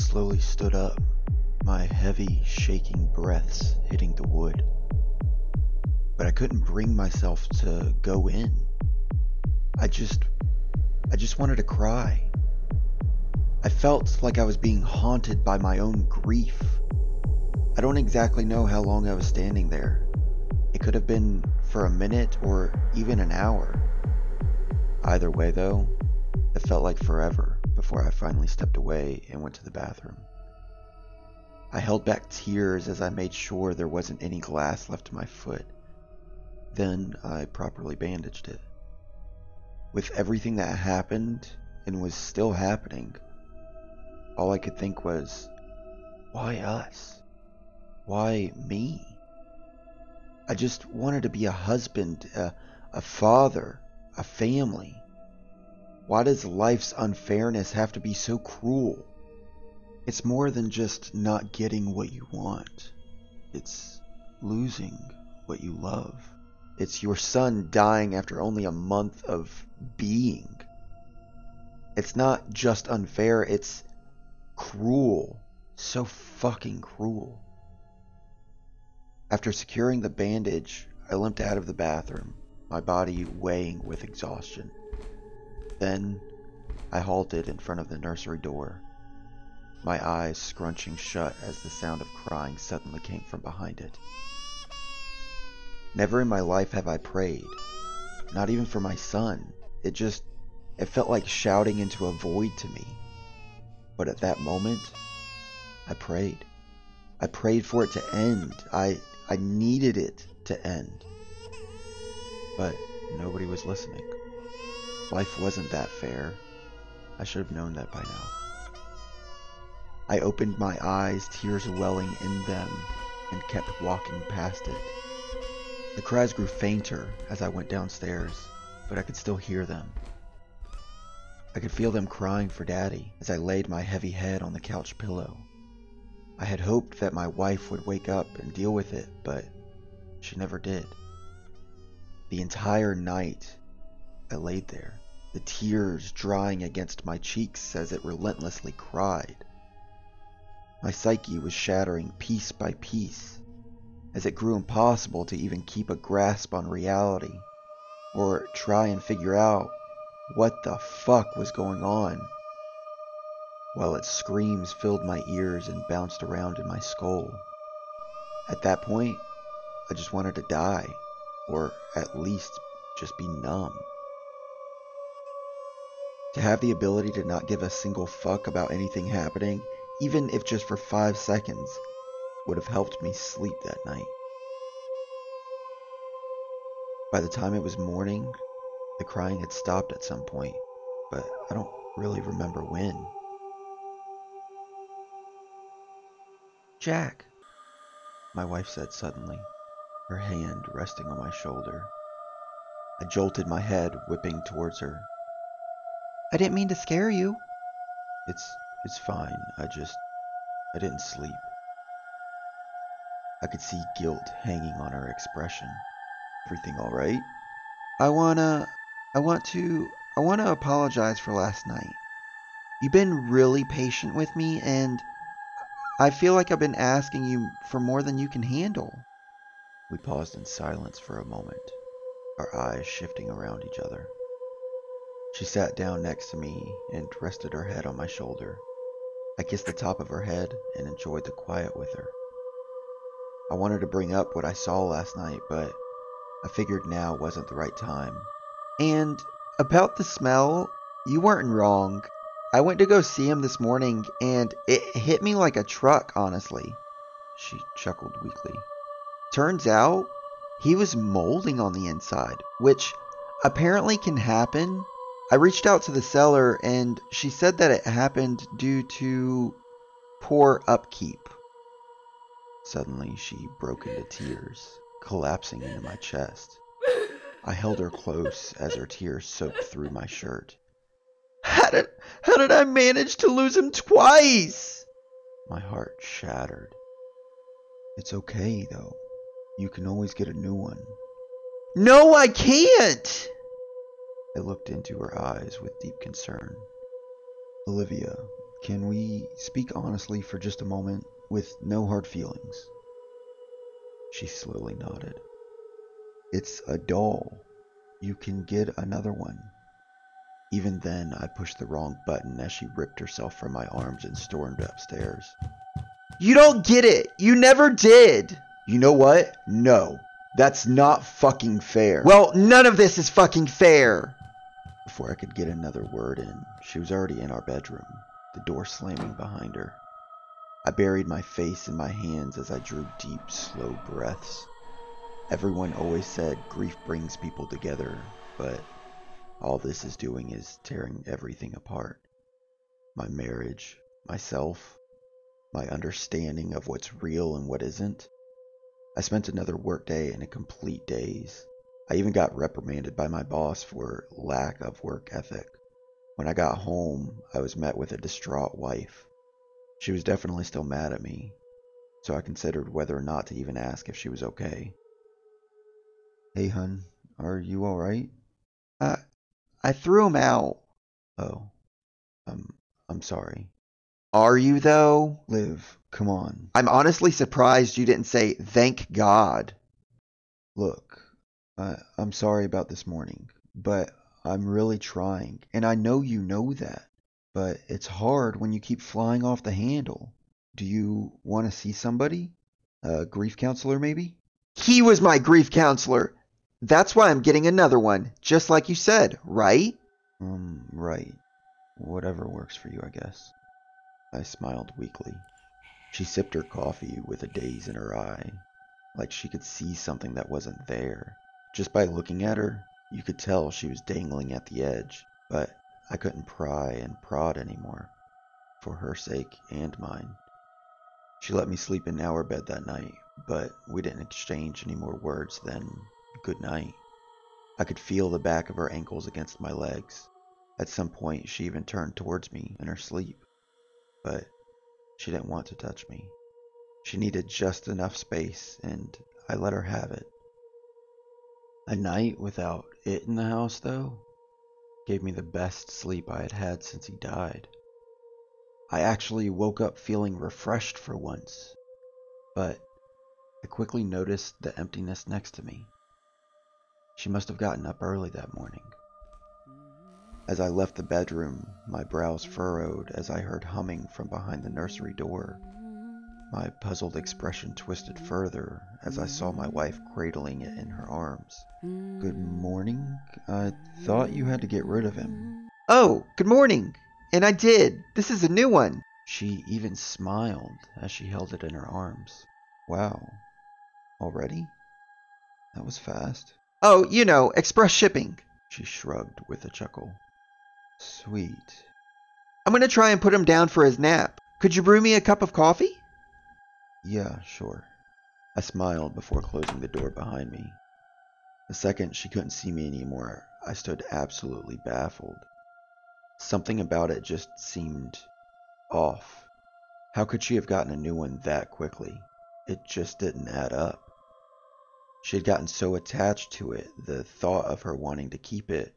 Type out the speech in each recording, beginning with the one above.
slowly stood up, my heavy, shaking breaths hitting the wood. But I couldn't bring myself to go in. I just. I just wanted to cry. I felt like I was being haunted by my own grief. I don't exactly know how long I was standing there. It could have been for a minute or even an hour. Either way, though, it felt like forever before I finally stepped away and went to the bathroom. I held back tears as I made sure there wasn't any glass left to my foot. Then I properly bandaged it. With everything that happened and was still happening, all I could think was, why us? Why me? I just wanted to be a husband, a, a father, a family. Why does life's unfairness have to be so cruel? It's more than just not getting what you want. It's losing what you love. It's your son dying after only a month of being. It's not just unfair, it's cruel. So fucking cruel. After securing the bandage, I limped out of the bathroom, my body weighing with exhaustion. Then I halted in front of the nursery door, my eyes scrunching shut as the sound of crying suddenly came from behind it. Never in my life have I prayed, not even for my son. It just, it felt like shouting into a void to me. But at that moment, I prayed. I prayed for it to end. I, I needed it to end. But nobody was listening. Life wasn't that fair. I should have known that by now. I opened my eyes, tears welling in them, and kept walking past it. The cries grew fainter as I went downstairs, but I could still hear them. I could feel them crying for Daddy as I laid my heavy head on the couch pillow. I had hoped that my wife would wake up and deal with it, but she never did. The entire night, I laid there, the tears drying against my cheeks as it relentlessly cried. My psyche was shattering piece by piece as it grew impossible to even keep a grasp on reality or try and figure out what the fuck was going on. While its screams filled my ears and bounced around in my skull. At that point, I just wanted to die, or at least just be numb. To have the ability to not give a single fuck about anything happening, even if just for five seconds, would have helped me sleep that night. By the time it was morning, the crying had stopped at some point, but I don't really remember when. Jack, my wife said suddenly, her hand resting on my shoulder. I jolted my head, whipping towards her. I didn't mean to scare you. It's it's fine. I just I didn't sleep. I could see guilt hanging on her expression. Everything all right? I wanna I want to I want to apologize for last night. You've been really patient with me and I feel like I've been asking you for more than you can handle. We paused in silence for a moment, our eyes shifting around each other. She sat down next to me and rested her head on my shoulder. I kissed the top of her head and enjoyed the quiet with her. I wanted to bring up what I saw last night, but I figured now wasn't the right time. And about the smell, you weren't wrong. I went to go see him this morning and it hit me like a truck, honestly. She chuckled weakly. Turns out he was molding on the inside, which apparently can happen. I reached out to the seller and she said that it happened due to poor upkeep. Suddenly she broke into tears, collapsing into my chest. I held her close as her tears soaked through my shirt. How did how did I manage to lose him twice? My heart shattered. It's okay though. You can always get a new one. No, I can't. I looked into her eyes with deep concern. Olivia, can we speak honestly for just a moment with no hard feelings? She slowly nodded. It's a doll. You can get another one. Even then, I pushed the wrong button as she ripped herself from my arms and stormed upstairs. You don't get it! You never did! You know what? No. That's not fucking fair. Well, none of this is fucking fair! Before I could get another word in, she was already in our bedroom, the door slamming behind her. I buried my face in my hands as I drew deep, slow breaths. Everyone always said grief brings people together, but all this is doing is tearing everything apart. My marriage, myself, my understanding of what's real and what isn't. I spent another workday in a complete daze. I even got reprimanded by my boss for lack of work ethic. When I got home, I was met with a distraught wife. She was definitely still mad at me, so I considered whether or not to even ask if she was okay. Hey, hun, are you alright? Uh, I threw him out. Oh, um, I'm sorry. Are you, though? Liv, come on. I'm honestly surprised you didn't say, thank God. Look, I, I'm sorry about this morning, but I'm really trying, and I know you know that but it's hard when you keep flying off the handle. Do you want to see somebody? A grief counselor, maybe? He was my grief counselor. That's why I'm getting another one, just like you said, right? Um, right. Whatever works for you, I guess. I smiled weakly. She sipped her coffee with a daze in her eye, like she could see something that wasn't there. Just by looking at her, you could tell she was dangling at the edge, but I couldn't pry and prod anymore, for her sake and mine. She let me sleep in our bed that night, but we didn't exchange any more words than good night. I could feel the back of her ankles against my legs. At some point, she even turned towards me in her sleep, but she didn't want to touch me. She needed just enough space, and I let her have it. A night without it in the house, though, gave me the best sleep I had had since he died. I actually woke up feeling refreshed for once, but I quickly noticed the emptiness next to me. She must have gotten up early that morning. As I left the bedroom, my brows furrowed as I heard humming from behind the nursery door. My puzzled expression twisted further as I saw my wife cradling it in her arms. Good morning. I thought you had to get rid of him. Oh, good morning. And I did. This is a new one. She even smiled as she held it in her arms. Wow. Already? That was fast. Oh, you know, express shipping. She shrugged with a chuckle. Sweet. I'm going to try and put him down for his nap. Could you brew me a cup of coffee? Yeah, sure. I smiled before closing the door behind me. The second she couldn't see me anymore, I stood absolutely baffled. Something about it just seemed off. How could she have gotten a new one that quickly? It just didn't add up. She had gotten so attached to it, the thought of her wanting to keep it,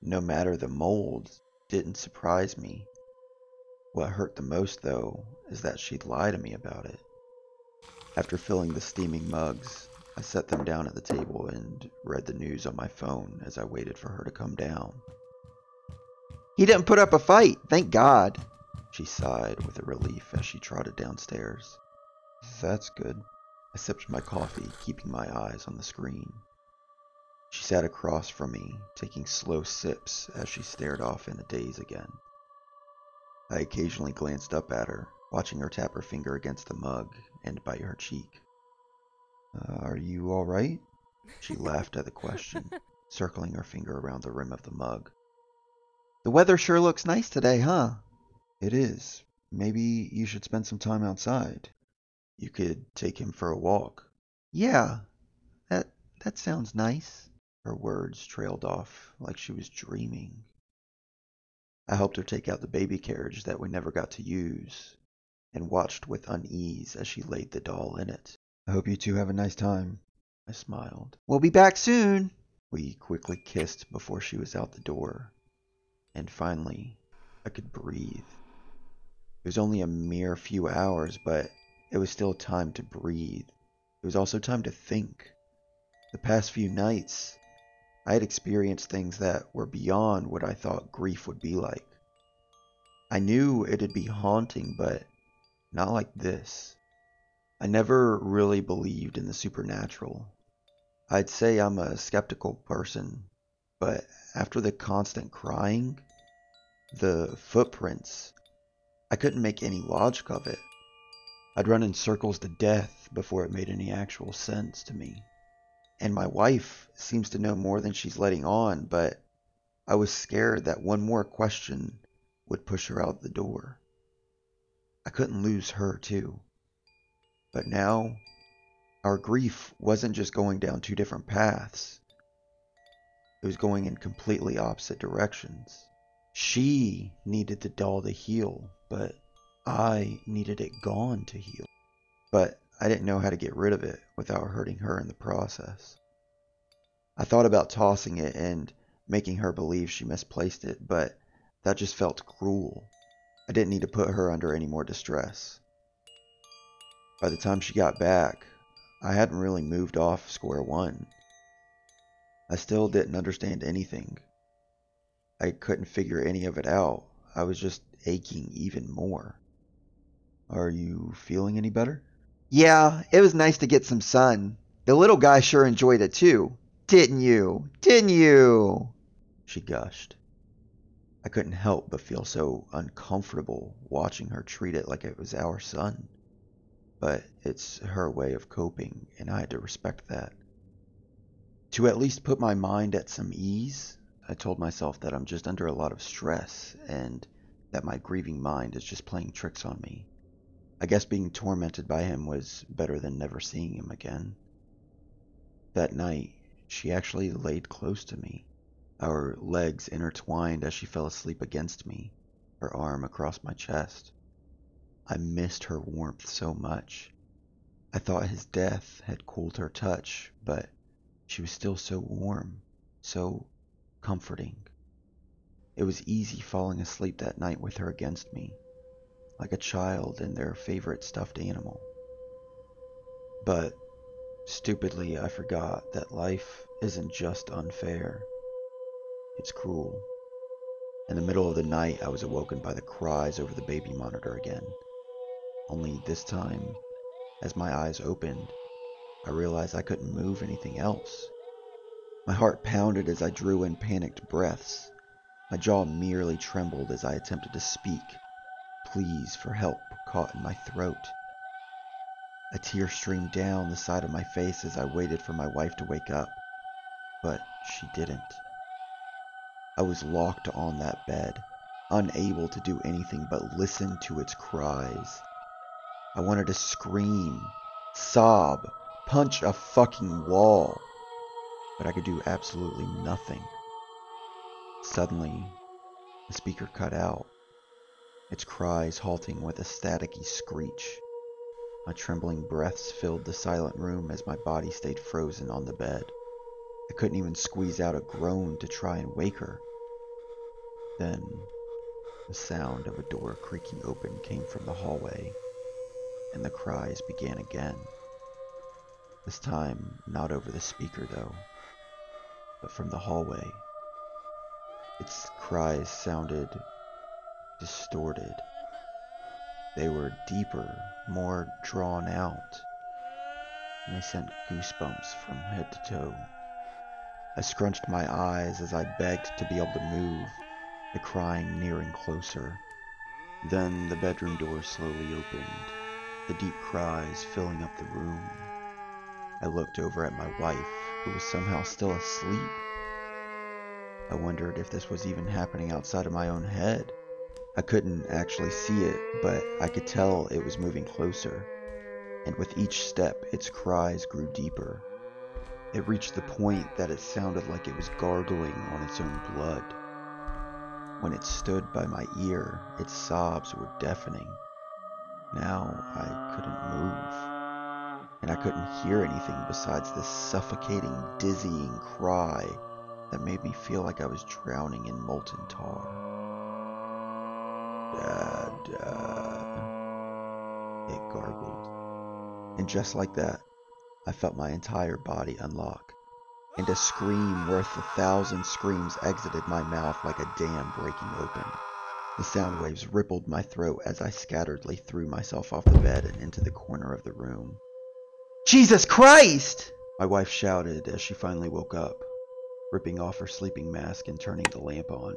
no matter the mold, didn't surprise me. What hurt the most, though, is that she'd lie to me about it. After filling the steaming mugs, I set them down at the table and read the news on my phone as I waited for her to come down. He didn't put up a fight, thank God, she sighed with a relief as she trotted downstairs. That's good. I sipped my coffee, keeping my eyes on the screen. She sat across from me, taking slow sips as she stared off in a daze again. I occasionally glanced up at her, watching her tap her finger against the mug and bite her cheek. Uh, are you all right? She laughed at the question, circling her finger around the rim of the mug. The weather sure looks nice today, huh? It is. Maybe you should spend some time outside. You could take him for a walk. Yeah, that that sounds nice. Her words trailed off like she was dreaming. I helped her take out the baby carriage that we never got to use and watched with unease as she laid the doll in it. I hope you two have a nice time. I smiled. We'll be back soon. We quickly kissed before she was out the door. And finally, I could breathe. It was only a mere few hours, but it was still time to breathe. It was also time to think. The past few nights, I had experienced things that were beyond what I thought grief would be like. I knew it'd be haunting, but not like this. I never really believed in the supernatural. I'd say I'm a skeptical person, but after the constant crying, the footprints, I couldn't make any logic of it. I'd run in circles to death before it made any actual sense to me. And my wife seems to know more than she's letting on, but I was scared that one more question would push her out the door. I couldn't lose her, too. But now, our grief wasn't just going down two different paths, it was going in completely opposite directions. She needed the doll to heal, but I needed it gone to heal. But I didn't know how to get rid of it without hurting her in the process. I thought about tossing it and making her believe she misplaced it, but that just felt cruel. I didn't need to put her under any more distress. By the time she got back, I hadn't really moved off square one. I still didn't understand anything. I couldn't figure any of it out. I was just aching even more. Are you feeling any better? Yeah, it was nice to get some sun. The little guy sure enjoyed it too. Didn't you? Didn't you? She gushed. I couldn't help but feel so uncomfortable watching her treat it like it was our son. But it's her way of coping, and I had to respect that. To at least put my mind at some ease, I told myself that I'm just under a lot of stress and that my grieving mind is just playing tricks on me. I guess being tormented by him was better than never seeing him again. That night, she actually laid close to me, our legs intertwined as she fell asleep against me, her arm across my chest. I missed her warmth so much. I thought his death had cooled her touch, but she was still so warm, so comforting. It was easy falling asleep that night with her against me, like a child and their favorite stuffed animal. But stupidly, I forgot that life isn't just unfair, it's cruel. In the middle of the night, I was awoken by the cries over the baby monitor again. Only this time, as my eyes opened, I realized I couldn't move anything else. My heart pounded as I drew in panicked breaths. My jaw merely trembled as I attempted to speak. Pleas for help caught in my throat. A tear streamed down the side of my face as I waited for my wife to wake up, but she didn't. I was locked on that bed, unable to do anything but listen to its cries. I wanted to scream, sob, punch a fucking wall but I could do absolutely nothing. Suddenly, the speaker cut out, its cries halting with a staticky screech. My trembling breaths filled the silent room as my body stayed frozen on the bed. I couldn't even squeeze out a groan to try and wake her. Then, the sound of a door creaking open came from the hallway, and the cries began again. This time, not over the speaker, though but from the hallway. Its cries sounded distorted. They were deeper, more drawn out, and they sent goosebumps from head to toe. I scrunched my eyes as I begged to be able to move, the crying nearing closer. Then the bedroom door slowly opened, the deep cries filling up the room. I looked over at my wife, who was somehow still asleep. I wondered if this was even happening outside of my own head. I couldn't actually see it, but I could tell it was moving closer, and with each step, its cries grew deeper. It reached the point that it sounded like it was gargling on its own blood. When it stood by my ear, its sobs were deafening. Now I couldn't move and I couldn't hear anything besides this suffocating, dizzying cry that made me feel like I was drowning in molten tar. Dad, Dad. gargled. And just like that, I felt my entire body unlock, and a scream worth a thousand screams exited my mouth like a dam breaking open. The sound waves rippled my throat as I scatteredly threw myself off the bed and into the corner of the room. Jesus Christ! My wife shouted as she finally woke up, ripping off her sleeping mask and turning the lamp on.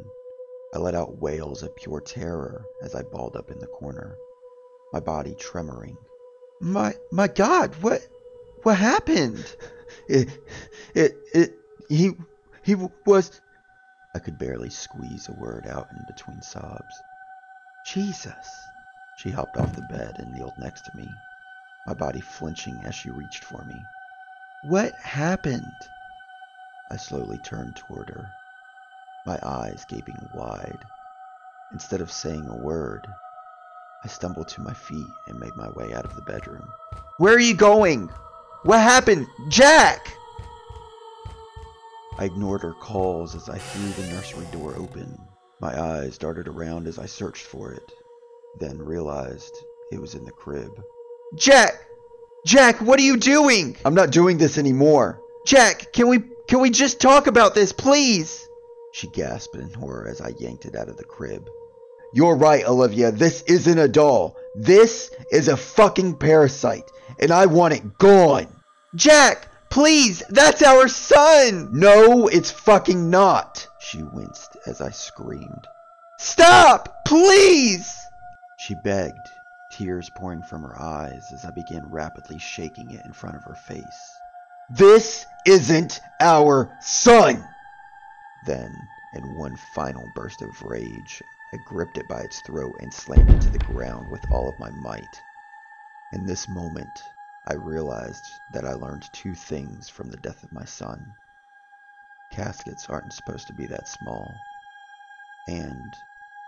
I let out wails of pure terror as I balled up in the corner, my body tremoring. My my God, what what happened? It it it he he was I could barely squeeze a word out in between sobs. Jesus. She hopped off the bed and kneeled next to me, my body flinching as she reached for me. What happened? I slowly turned toward her, my eyes gaping wide. Instead of saying a word, I stumbled to my feet and made my way out of the bedroom. Where are you going? What happened? Jack! I ignored her calls as I threw the nursery door open. My eyes darted around as I searched for it, then realized it was in the crib. Jack! Jack, what are you doing? I'm not doing this anymore. Jack, can we can we just talk about this, please? She gasped in horror as I yanked it out of the crib. You're right, Olivia. This isn't a doll. This is a fucking parasite, and I want it gone. Jack, please, that's our son. No, it's fucking not. She winced as I screamed. Stop, please. She begged, tears pouring from her eyes as I began rapidly shaking it in front of her face. This isn't our son! Then, in one final burst of rage, I gripped it by its throat and slammed it to the ground with all of my might. In this moment, I realized that I learned two things from the death of my son. Caskets aren't supposed to be that small, and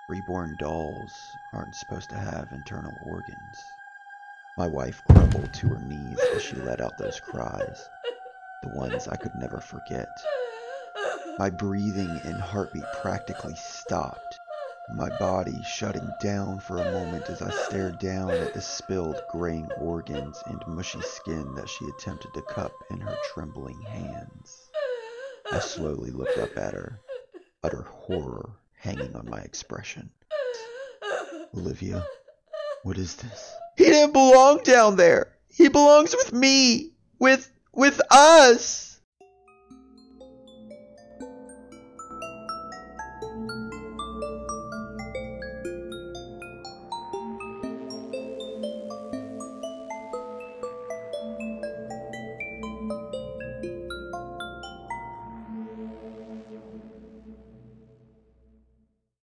reborn dolls aren't supposed to have internal organs. My wife crumbled to her knees as she let out those cries, the ones I could never forget. My breathing and heartbeat practically stopped, my body shutting down for a moment as I stared down at the spilled graying organs and mushy skin that she attempted to cup in her trembling hands. I slowly looked up at her, utter horror hanging on my expression. Olivia, what is this? He didn't belong down there. He belongs with me. With with us.